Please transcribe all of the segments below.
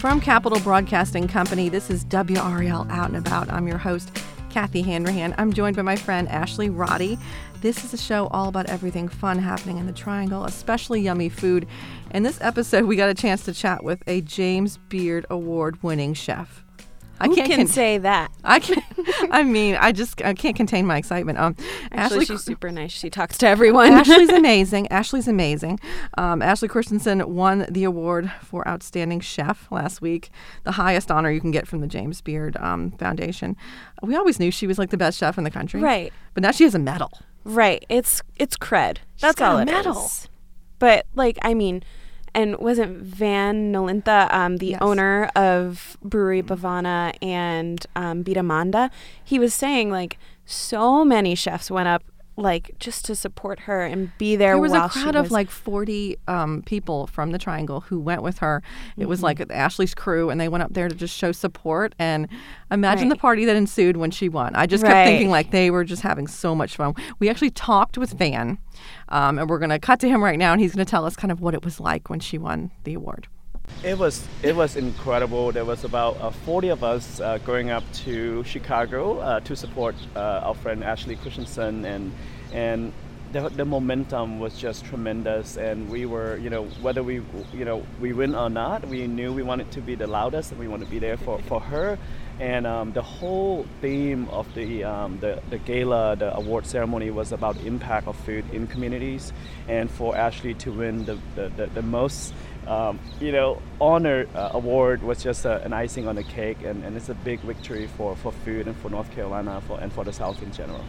From Capital Broadcasting Company, this is WRAL Out and About. I'm your host, Kathy Hanrahan. I'm joined by my friend Ashley Roddy. This is a show all about everything fun happening in the Triangle, especially yummy food. In this episode, we got a chance to chat with a James Beard Award winning chef. I Who can't can con- say that. I can I mean, I just I can't contain my excitement. Um, Actually, Ashley, she's super nice. She talks to everyone. Ashley's amazing. Ashley's amazing. Um, Ashley Christensen won the award for outstanding chef last week, the highest honor you can get from the James Beard um, Foundation. We always knew she was like the best chef in the country, right? But now she has a medal. Right. It's it's cred. She's That's all a medal. is. But like, I mean and wasn't Van Nolintha um, the yes. owner of Brewery Bhavana and um, Manda? He was saying like so many chefs went up like just to support her and be there. There was a crowd was of like forty um, people from the Triangle who went with her. It mm-hmm. was like Ashley's crew, and they went up there to just show support. And imagine right. the party that ensued when she won. I just right. kept thinking like they were just having so much fun. We actually talked with Van, um, and we're going to cut to him right now, and he's going to tell us kind of what it was like when she won the award. It was it was incredible. There was about uh, 40 of us uh, going up to Chicago uh, to support uh, our friend Ashley Christensen, and and the, the momentum was just tremendous. And we were, you know, whether we you know we win or not, we knew we wanted to be the loudest, and we wanted to be there for for her. And um, the whole theme of the, um, the the gala, the award ceremony, was about impact of food in communities, and for Ashley to win the the, the, the most um, you know, honor uh, award was just uh, an icing on the cake, and, and it's a big victory for, for food and for North Carolina for, and for the South in general.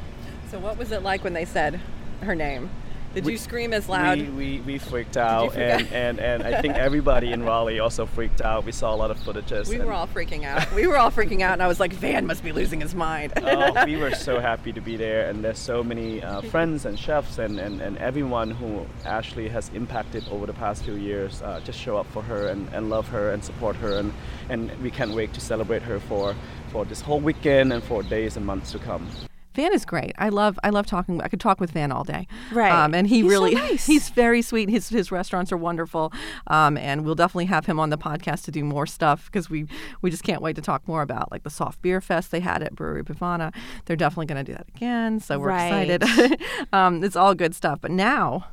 So, what was it like when they said her name? Did we, you scream as loud? We, we, we freaked out, and, and, and I think everybody in Raleigh also freaked out. We saw a lot of footages. We were all freaking out. We were all freaking out, and I was like, Van must be losing his mind. oh, we were so happy to be there, and there's so many uh, friends and chefs and, and, and everyone who Ashley has impacted over the past few years uh, just show up for her and, and love her and support her, and, and we can't wait to celebrate her for, for this whole weekend and for days and months to come. Van is great. I love I love talking. I could talk with Van all day. Right. Um, and he he's really so nice. he's very sweet. His his restaurants are wonderful. Um, and we'll definitely have him on the podcast to do more stuff because we we just can't wait to talk more about like the soft beer fest they had at Brewery Bhavana. They're definitely going to do that again. So we're right. excited. um, it's all good stuff. But now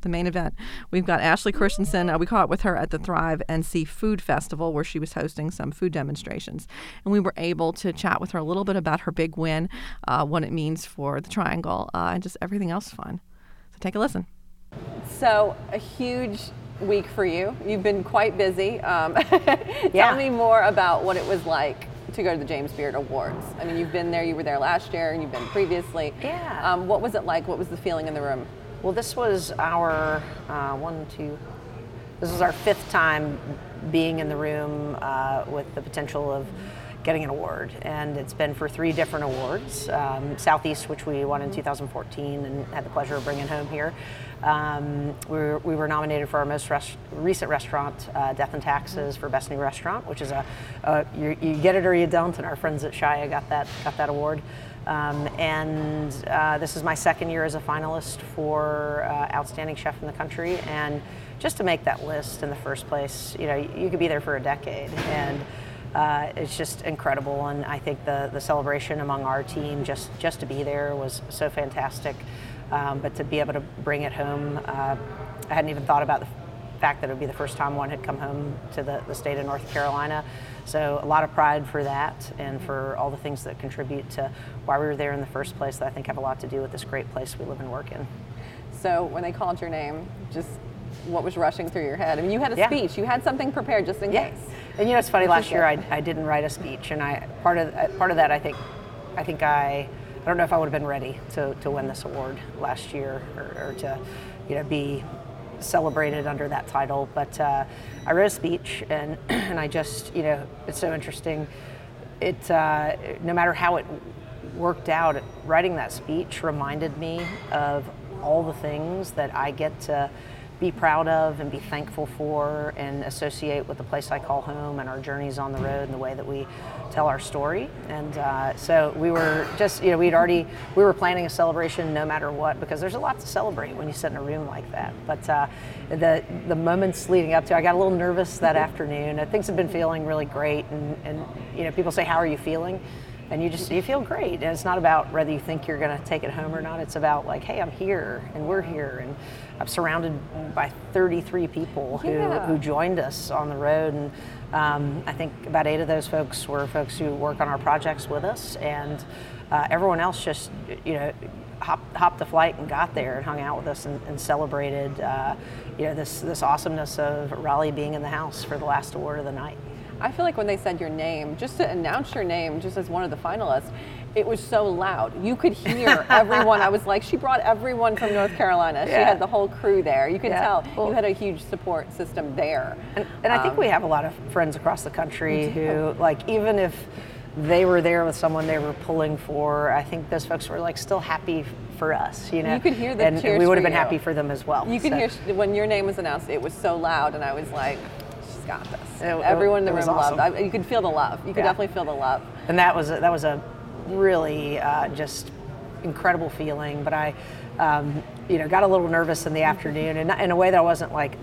the main event. We've got Ashley Christensen. Uh, we caught with her at the Thrive NC Food Festival where she was hosting some food demonstrations. And we were able to chat with her a little bit about her big win, uh, what it means for the Triangle, uh, and just everything else fun. So take a listen. So, a huge week for you. You've been quite busy. Um, yeah. Tell me more about what it was like to go to the James Beard Awards. I mean, you've been there, you were there last year, and you've been previously. Yeah. Um, what was it like? What was the feeling in the room? Well, this was our uh, one, two. This was our fifth time being in the room uh, with the potential of getting an award, and it's been for three different awards. Um, Southeast, which we won in 2014, and had the pleasure of bringing home here. Um, we, were, we, were, nominated for our most res- recent restaurant, uh, Death and Taxes, for Best New Restaurant, which is a, a you, get it or you don't, and our friends at Shia got that got that award. Um, and uh, this is my second year as a finalist for uh, Outstanding Chef in the Country. And just to make that list in the first place, you know, you could be there for a decade. And uh, it's just incredible. And I think the, the celebration among our team, just, just to be there, was so fantastic. Um, but to be able to bring it home, uh, I hadn't even thought about the fact that it would be the first time one had come home to the, the state of North Carolina. So a lot of pride for that and for all the things that contribute to why we were there in the first place that I think have a lot to do with this great place we live and work in. So when they called your name, just what was rushing through your head? I mean, you had a yeah. speech. You had something prepared just in yeah. case. And you know, it's funny. Last year, I, I didn't write a speech, and I part of part of that, I think, I think I I don't know if I would have been ready to, to win this award last year or, or to, you know, be celebrated under that title. But uh, I wrote a speech, and and I just, you know, it's so interesting. It uh, no matter how it worked out, writing that speech reminded me of all the things that I get to be proud of and be thankful for and associate with the place I call home and our journeys on the road and the way that we tell our story. And uh, so we were just, you know, we'd already, we were planning a celebration no matter what because there's a lot to celebrate when you sit in a room like that. But uh, the, the moments leading up to, I got a little nervous that afternoon. Things have been feeling really great. And, and, you know, people say, how are you feeling? and you just you feel great and it's not about whether you think you're going to take it home or not it's about like hey i'm here and we're here and i'm surrounded by 33 people who, Yeah. who joined us on the road. And um, i think about eight of those folks were folks who work on our projects with us. And uh, everyone else just you know hopped, hopped the flight and got there and hung out with us and, and celebrated uh, you know this this awesomeness of raleigh being in the house for the last award of the night I feel like when they said your name, just to announce your name, just as one of the finalists, it was so loud. You could hear everyone. I was like, she brought everyone from North Carolina. She had the whole crew there. You could Yeah. tell Well- you had a huge support system there. And, and I think Um, we have a lot of friends across the country who, like, even if they were there with someone they were pulling for, I think those folks were like still happy for us, you know. You could hear the and, and cheers we would have been you. happy for them as well. You could So- hear when your name was announced. It was so loud, and I was like, got this. It- Everyone in the room loved. I, you could feel the love. You could Yeah. definitely feel the love. and that was a, that was a really uh, just incredible feeling. But I, um, you know, got a little nervous in the afternoon, and in a way that I wasn't like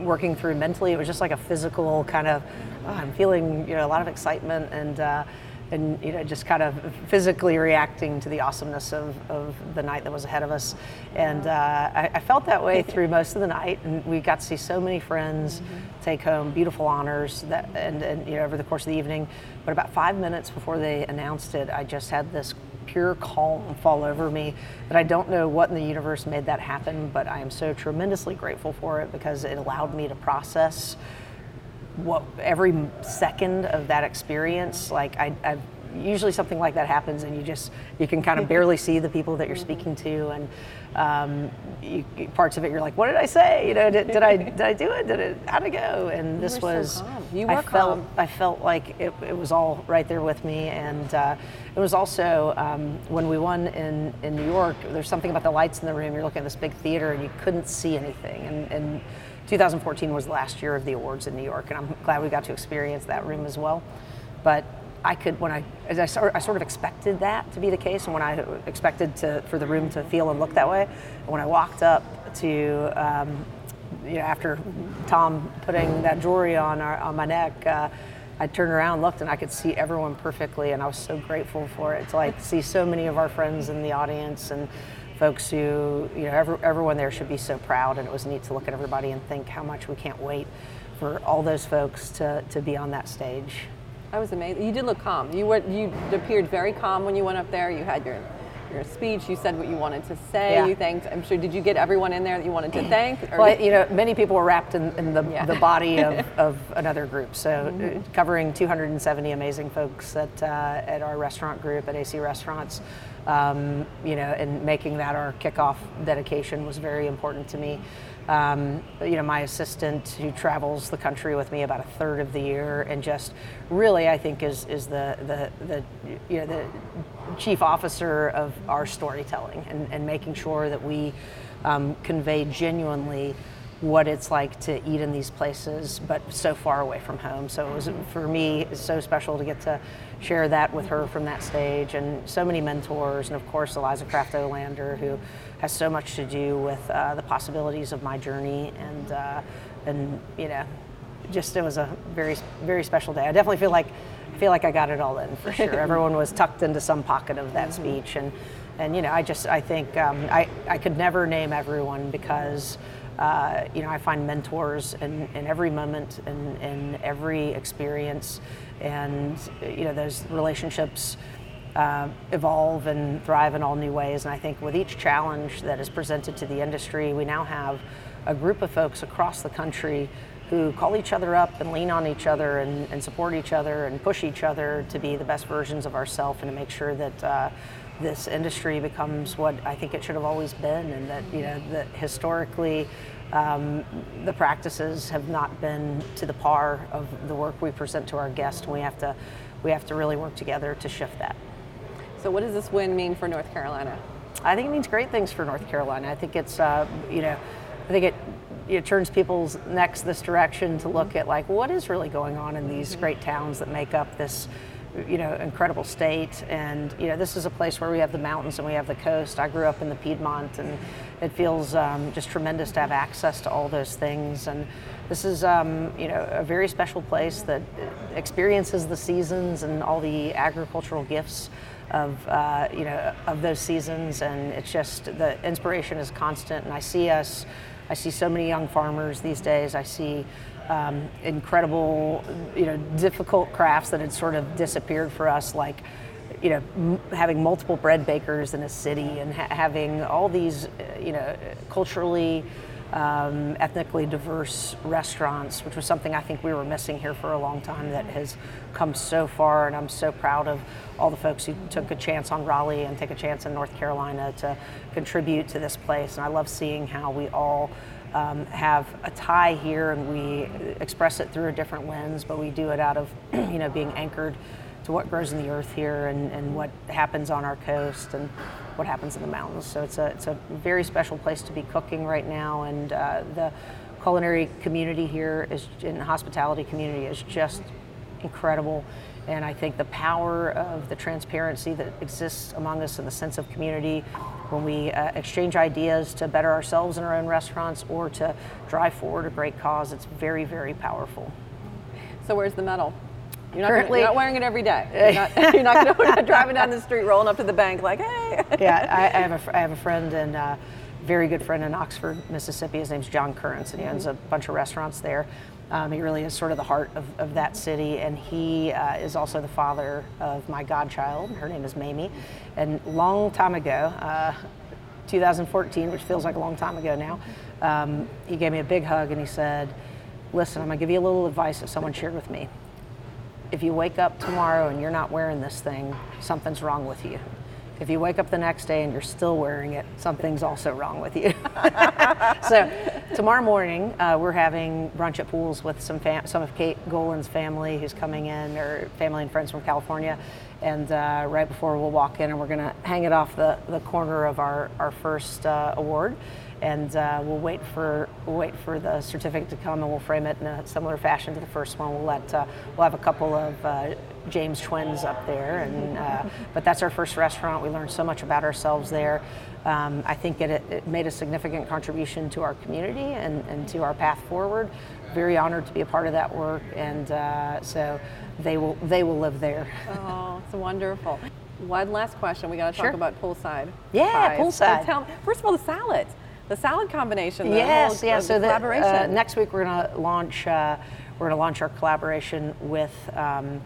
working through mentally. It was just like a physical kind of. Oh, I'm feeling you know a lot of excitement and. Uh, and you know, just kind of physically reacting to the awesomeness of, of the night that was ahead of us, and uh, I, I felt that way through most of the night. And we got to see so many friends take home beautiful honors that, and, and you know, over the course of the evening. But about five minutes before they announced it, I just had this pure calm fall over me that I don't know what in the universe made that happen, but I am so tremendously grateful for it because it allowed me to process what every second of that experience. Like I, I usually something like that happens, and you just you can kind of barely see the people that you're speaking to, and um, you, parts of it you're like, what did I say? You know, did, did I did I do it? Did it? How'd it go? And this were so was calm. You I were felt calm. I felt like it, it was all right there with me, and uh, it was also um, when we won in, in New York. There's something about the lights in the room. You're looking at this big theater, and you couldn't see anything. And, and 2014 was the last year of the awards in New York, and I'm glad we got to experience that room as well. But I could, when I, as I, sort, I sort of expected that to be the case, and when I expected to for the room to feel and look that way, when I walked up to um, you know, after Tom putting that jewelry on our, on my neck, uh, I turned around, looked, and I could see everyone perfectly, and I was so grateful for it to like see so many of our friends in the audience and folks who, you know, every, everyone there should be so proud, and it was neat to look at everybody and think how much we can't wait for all those folks to, to be on that stage. That was amazing. You did look calm. You were you appeared very calm when you went up there. You had your your speech. You said what you wanted to say. Yeah. You thanked. I'm sure. Did you get everyone in there that you wanted to thank? Or Well, you know, many people were wrapped in, in the, Yeah. the body of, of another group. So, uh, covering 270 amazing folks at, uh, at our restaurant group at AC Restaurants, um, you know, and making that our kickoff dedication was very important to me. Um, you know, my assistant who travels the country with me about a third of the year, and just really, I think, is is the the, the you know the chief officer of our storytelling and, and making sure that we um, convey genuinely what it's like to eat in these places, but so far away from home. So it was for me so special to get to share that with her from that stage, and so many mentors, and of course Eliza Kraft Olander, who has so much to do with uh, the possibilities of my journey, and uh, and you know, just it was a very very special day. I definitely feel like I feel like I got it all in for sure. Everyone was tucked into some pocket of that speech, and and you know I just I think um, I I could never name everyone because. Uh, you know, I find mentors in, in every moment and in, in every experience, and you know those relationships uh, evolve and thrive in all new ways. And I think with each challenge that is presented to the industry, we now have a group of folks across the country who call each other up and lean on each other and, and support each other and push each other to be the best versions of ourselves and to make sure that uh, this industry becomes what I think it should have always been, and that you know that historically um, the practices have not been to the par of the work we present to our guests. We have to we have to really work together to shift that. So, what does this win mean for North Carolina? I think it means great things for North Carolina. I think it's uh, you know, I think it it turns people's necks this direction to look at like what is really going on in these great towns that make up this you know incredible state. And you know this is a place where we have the mountains and we have the coast. I grew up in the piedmont and it feels um, just tremendous to have access to all those things. And this is um, you know a very special place that experiences the seasons and all the agricultural gifts of uh, you know of those seasons. And it's just the inspiration is constant. And i see us i see so many young farmers these days. I see um, incredible, you know, difficult crafts that had sort of disappeared for us, like, you know, m- having multiple bread bakers in a city and ha- having all these, you know, culturally, um, ethnically diverse restaurants, which was something I think we were missing here for a long time that has come so far. And I'm so proud of all the folks who took a chance on Raleigh and take a chance in North Carolina to contribute to this place. And I love seeing how we all um, have a tie here and we express it through a different lens, but we do it out of, you know, being anchored to what grows in the earth here and, and what happens on our coast and what happens in the mountains. So it's a, it's a very special place to be cooking right now, and uh, the culinary community here is, in hospitality community is just incredible. And I think the power of the transparency that exists among us and the sense of community when we uh, exchange ideas to better ourselves in our own restaurants or to drive forward a great cause, it's very, very powerful. So, where's the medal? You're not, Currently, you're not wearing it every day. You're not, you're not, driving down the street, rolling up to the bank like, hey. yeah, I, I, have a, I have a friend and uh, very good friend in Oxford, Mississippi. His name's John Currents, and he owns a bunch of restaurants there. Um, he really is sort of the heart of, of that city, and he uh, is also the father of my godchild. Her name is Mamie. And long time ago, uh, 2014, which feels like a long time ago now, um, he gave me a big hug and he said, Listen, I'm going to give you a little advice that someone shared with me. If you wake up tomorrow and you're not wearing this thing, something's wrong with you. If you wake up the next day and you're still wearing it, something's also wrong with you. so, tomorrow morning, uh, we're having brunch at Poole's with some fam- some of Kate Goalen's family who's coming in, or family and friends from California. And uh, right before we'll walk in, and we're going to hang it off the, the corner of our, our first uh, award and uh, we'll wait for we'll wait for the certificate to come, and we'll frame it in a similar fashion to the first one. We'll let uh, we'll have a couple of uh, James twins up there, and uh, but that's our first restaurant. We learned so much about ourselves there. Um, I think it, it, made a significant contribution to our community and, and, to our path forward. Very honored to be a part of that work, and uh, so they will they will live there. Oh, it's wonderful. One last question. We got to talk sure. about poolside. Yeah, pies. poolside. Tell, first of all, the salads the salad combination. The yes, whole, yeah. Uh, so the collaboration. uh, next week we're going to launch. Uh, we're going to launch our collaboration with. Um,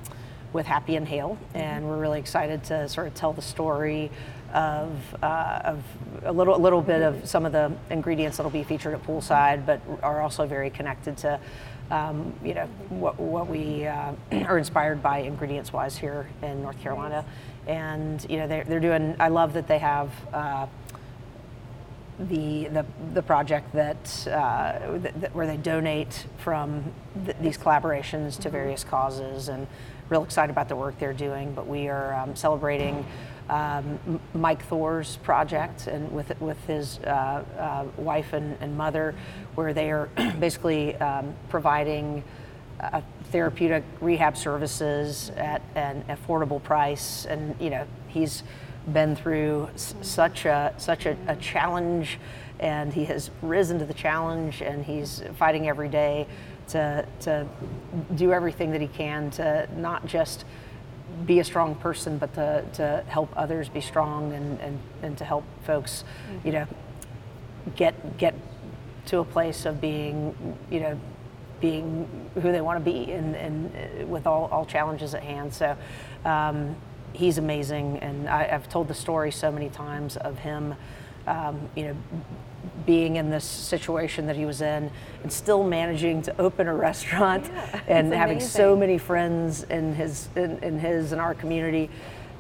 with Happy and Hale, and we're really excited to sort of tell the story of, uh, of a little, a little bit of some of the ingredients that'll be featured at poolside, but are also very connected to, um, you know, what, what we uh, are inspired by ingredients wise here in North Carolina. And, you know, they're, they're doing, I love that they have uh, the, the, the project that, uh, that, where they donate from th- these collaborations to various causes and real excited about the work they're doing but we are um, celebrating um, Mike Thor's project and with with his uh, uh, wife and, and, mother where they are basically um, providing therapeutic rehab services at an affordable price. And you know he's been through s- such a such a, a, challenge, and he has risen to the challenge, and he's fighting every day to to do everything that he can to not just be a strong person, but to, to help others be strong and, and, and to help folks, you know, get get to a place of being, you know, being who they want to be and, and with all, all challenges at hand. So um, he's amazing, and I, have told the story so many times of him, um, you know, being in this situation that he was in, and still managing to open a restaurant, yeah, and having so many friends in his in, in his and our community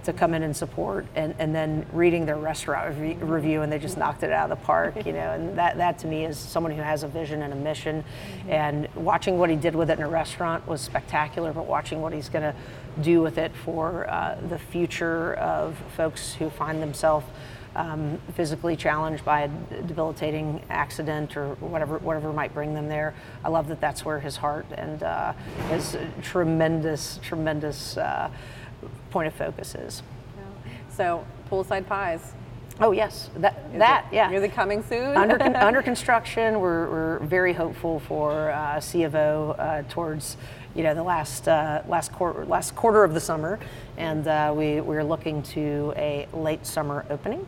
to come in and support, and, and then reading their restaurant re- review, and they just knocked it out of the park, you know. And that, that to me is someone who has a vision and a mission. And watching what he did with it in a restaurant was spectacular, but watching what he's going to do with it for uh, the future of folks who find themselves um, physically challenged by a debilitating accident or whatever whatever might bring them there. I love that that's where his heart and uh, his tremendous tremendous uh, point of focus is. So poolside pies. Oh yes, that Is that it yeah. Really coming soon. under con- under construction. We're, we're very hopeful for uh, C of O uh, towards you know the last uh, last quarter last quarter of the summer, and uh, we we're looking to a late summer opening.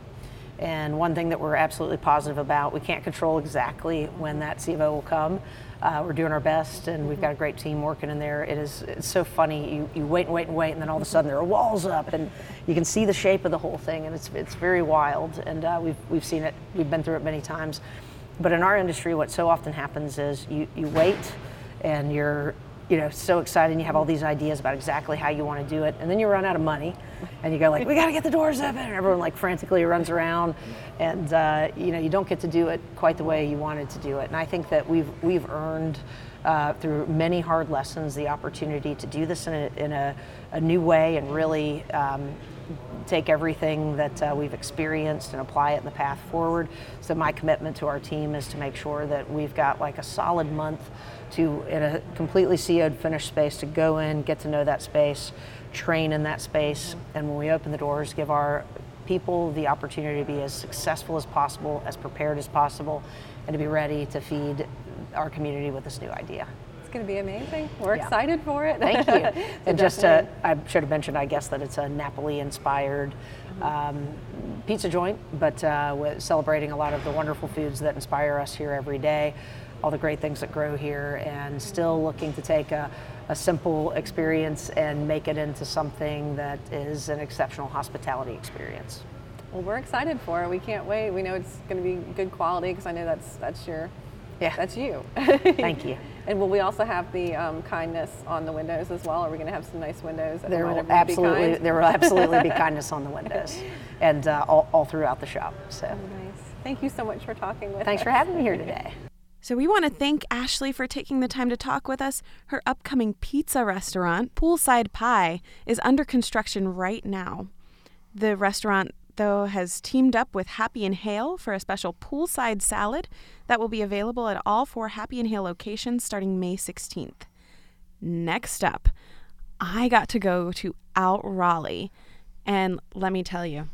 And one thing that we're absolutely positive about, we can't control exactly when that C will come. Uh, we're doing our best, and we've got a great team working in there. It is it's so funny. You, you wait and wait and wait, and then all of a sudden there are walls up, and you can see the shape of the whole thing, and it's it's very wild. And uh, we've we've seen it. We've been through it many times. But in our industry, what so often happens is you, you wait, and you're you know so excited, and you have all these ideas about exactly how you want to do it, and then you run out of money, and you go like, we got to get the doors open, and everyone like frantically runs around, and uh, you know you don't get to do it quite the way you wanted to do it. And I think that we've we've earned. Uh, through many hard lessons, the opportunity to do this in a, in a, a new way and really um, take everything that uh, we've experienced and apply it in the path forward. So my commitment to our team is to make sure that we've got like a solid month to in a completely CO'd finished space to go in, get to know that space, train in that space, and when we open the doors, give our people the opportunity to be as successful as possible, as prepared as possible, and to be ready to feed our community with this new idea. Going to be amazing. We're Yeah. excited for it. Thank you. So and just uh, definitely- I should have mentioned, I guess, that it's a Napoli inspired um, pizza joint, but uh, with celebrating a lot of the wonderful foods that inspire us here every day, all the great things that grow here, and still looking to take a, a simple experience and make it into something that is an exceptional hospitality experience. Well, we're excited for it. We can't wait. We know it's going to be good quality because I know that's that's your Yeah. that's you. Thank you. And will we also have the um, kindness on the windows as well? Are we going to have some nice windows? that There remind will everyone to be absolutely there will absolutely be kindness on the windows, and uh, all, all throughout the shop. So Nice. Thank you so much for talking with us. thanks us. for having me here today. So we want to thank Ashley for taking the time to talk with us. Her upcoming pizza restaurant, Poolside Pie, is under construction right now. The restaurant, though, has teamed up with Happy and Hale for a special poolside salad that will be available at all four Happy and Hale locations starting May 16th. Next up, I got to go to Out Raleigh, and let me tell you,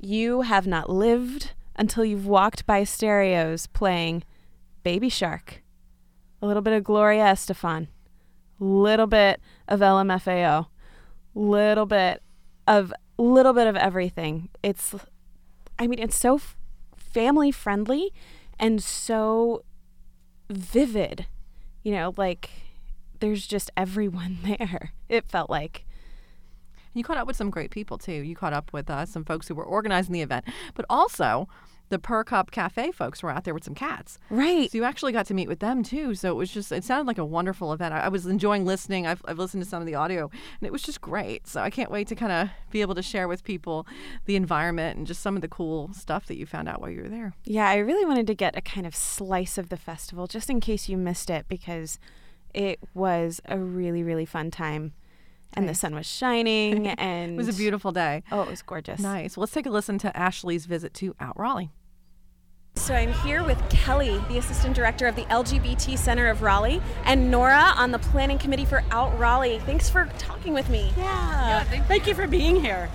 you have not lived until you've walked by stereos playing Baby Shark, a little bit of Gloria Estefan, little bit of LMFAO, little bit of little bit of everything. It's I mean it's so f- family friendly and so vivid. You know, like there's just everyone there. It felt like You caught up with some great people too. You caught up with uh, some folks who were organizing the event, but also the Per Cup Cafe folks were out there with some cats. right. So you actually got to meet with them too. So it was just, it sounded like a wonderful event. I, I was enjoying listening. I've, I've listened to some of the audio and it was just great. So I can't wait to kind of be able to share with people the environment and just some of the cool stuff that you found out while you were there. Yeah, I really wanted to get a kind of slice of the festival just in case you missed it because it was a really, really fun time. And the sun was shining and It was a beautiful day. Oh, it was gorgeous. Nice. Well, let's take a listen to Ashley's visit to Out Raleigh. So I'm here with Kelly, the assistant director of the LGBT Center of Raleigh, and Nora on the planning committee for Out Raleigh. Thanks for talking with me. Yeah. Thank you for being here.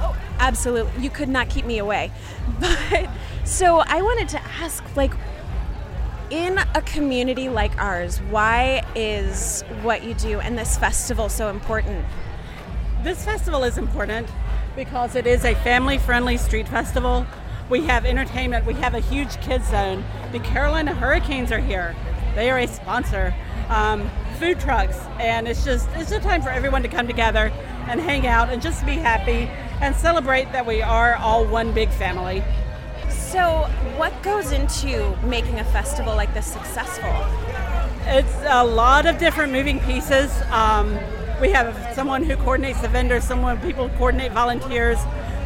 Oh, absolutely. You could not keep me away. But so I wanted to ask like in a community like ours, why is what you do and this festival so important? This festival is important because it is a family friendly street festival. We have entertainment, we have a huge kids zone. The Carolina Hurricanes are here, they are a sponsor. Um, food trucks, and it's just it's a time for everyone to come together and hang out and just be happy and celebrate that we are all one big family. So, what goes into making a festival like this successful? It's a lot of different moving pieces. Um, We have someone who coordinates the vendors, someone people coordinate volunteers.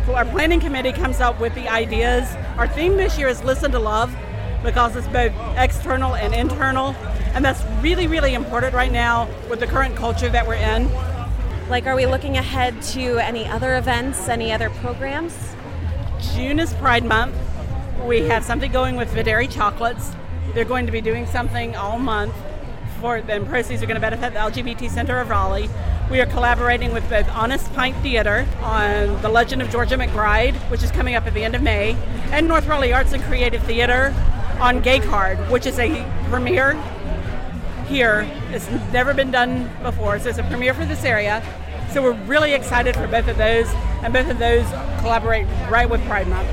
Our planning committee comes up with the ideas. Our theme this year is Listen to Love because it's both external and internal. And that's really, really important right now with the current culture that we're in. Like, are we looking ahead to any other events, any other programs? June is Pride Month. We have something going with Videri Chocolates. They're going to be doing something all month for them. Proceeds are going to benefit the LGBT Center of Raleigh. We are collaborating with both Honest Pint Theater on The Legend of Georgia McBride, which is coming up at the end of May, and North Raleigh Arts and Creative Theater on Gay Card, which is a premiere here. It's never been done before, so it's a premiere for this area. So we're really excited for both of those, and both of those collaborate right with Pride Month.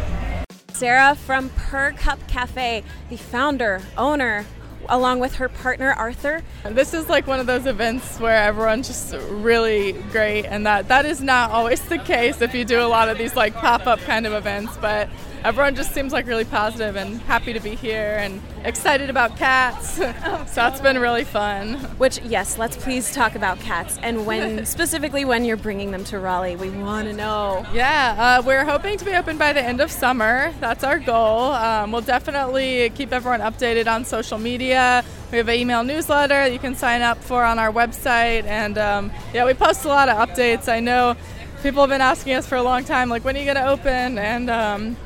Sarah from Per Cup Cafe, the founder, owner, along with her partner Arthur. This is like one of those events where everyone's just really great, and that that is not always the case if you do a lot of these like pop up kind of events, but everyone just seems like really positive and happy to be here and excited about cats. so that's been really fun. Which, yes, let's please talk about cats and when, specifically when you're bringing them to Raleigh. We want to know. Yeah, uh, we're hoping to be open by the end of summer. That's our goal. Um, we'll definitely keep everyone updated on social media. We have an email newsletter you can sign up for on our website. And um, yeah, we post a lot of updates. I know people have been asking us for a long time, like, when are you going to open? And um,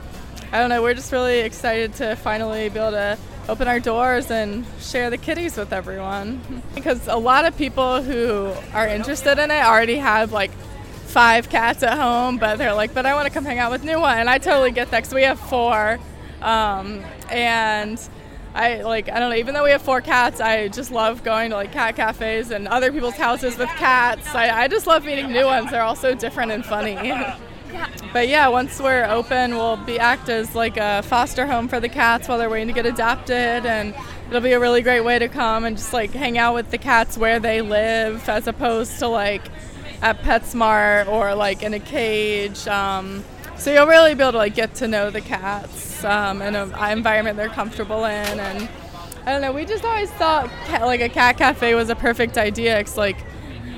I don't know, we're just really excited to finally be able to open our doors and share the kitties with everyone. because a lot of people who are interested in it already have like five cats at home, but they're like, but I want to come hang out with new one. And I totally get that because we have four. Um, and I like I don't know. Even though we have four cats, I just love going to like cat cafes and other people's houses with cats. I, I just love meeting new ones. They're all so different and funny. But yeah, once we're open, we'll be act as like a foster home for the cats while they're waiting to get adopted, and it'll be a really great way to come and just like hang out with the cats where they live, as opposed to like at PetSmart or like in a cage. Um, so you'll really be able to like get to know the cats um, in an environment they're comfortable in, and I don't know. We just always thought like a cat cafe was a perfect idea. It's like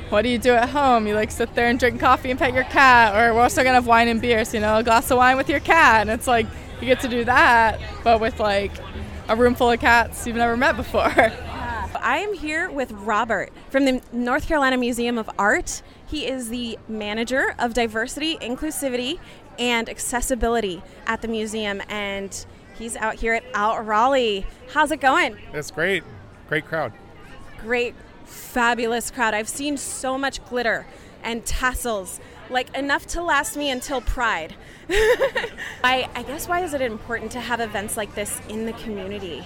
what do you do at home? You like sit there and drink coffee and pet your cat, or we're also gonna have wine and beers. You know, a glass of wine with your cat, and it's like you get to do that, but with like a room full of cats you've never met before. I am here with Robert from the North Carolina Museum of Art. He is the manager of diversity, inclusivity, and accessibility at the museum, and he's out here at Out Raleigh. How's it going? It's great. Great crowd. Great fabulous crowd. I've seen so much glitter and tassels, like enough to last me until Pride. I, I, guess why is it important to have events like this in the community?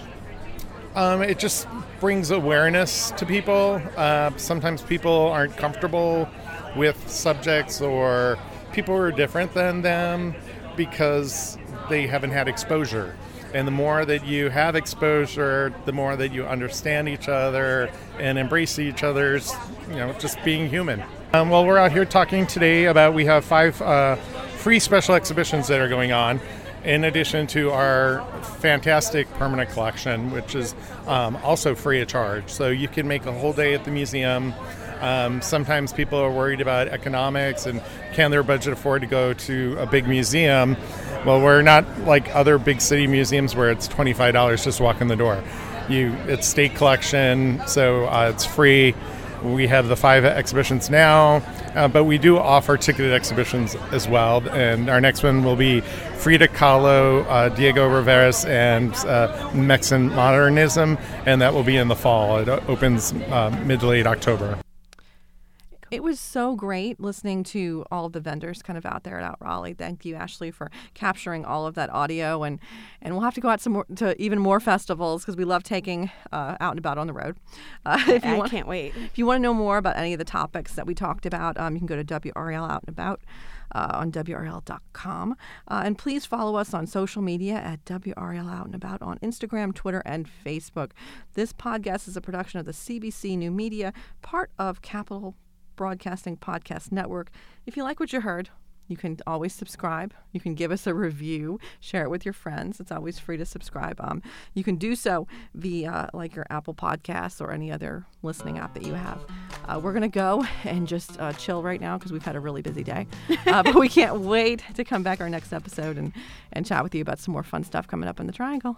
Um, it just brings awareness to people. Uh, sometimes people aren't comfortable with subjects or people who are different than them because they haven't had exposure. And the more that you have exposure, the more that you understand each other and embrace each other's, you know, just being human. Um, well, we're out here talking today about we have five uh, free special exhibitions that are going on, in addition to our fantastic permanent collection, which is um, also free of charge. So you can make a whole day at the museum. Um, sometimes people are worried about economics and can their budget afford to go to a big museum. Well, we're not like other big city museums where it's $25 just walk in the door. You, it's state collection, so uh, it's free. We have the five exhibitions now, uh, but we do offer ticketed exhibitions as well. And our next one will be Frida Kahlo, uh, Diego Rivera's, and uh, Mexican modernism, and that will be in the fall. It opens uh, mid to late October. It was so great listening to all of the vendors kind of out there at Out Raleigh. Thank you, Ashley, for capturing all of that audio, and and we'll have to go out some more to even more festivals because we love taking uh, out and about on the road. Uh, if you I want, can't wait. If you want to know more about any of the topics that we talked about, um, you can go to WRAL Out and About. Uh, on WRAL.com. Uh, and please follow us on social media at WRAL Out and About on Instagram, Twitter, and Facebook. This podcast is a production of the CBC New Media, part of Capital Broadcasting Podcast Network. If you like what you heard, you can always subscribe. You can give us a review, share it with your friends. It's always free to subscribe. Um, you can do so via like your Apple Podcasts or any other listening app that you have. Uh, we're going to go and just uh, chill right now because we've had a really busy day. Uh, but we can't wait to come back our next episode and, and chat with you about some more fun stuff coming up in the Triangle.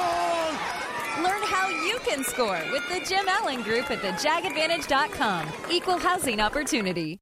Can score with the Jim Allen Group at thejagadvantage.com. Equal housing opportunity.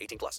18 plus.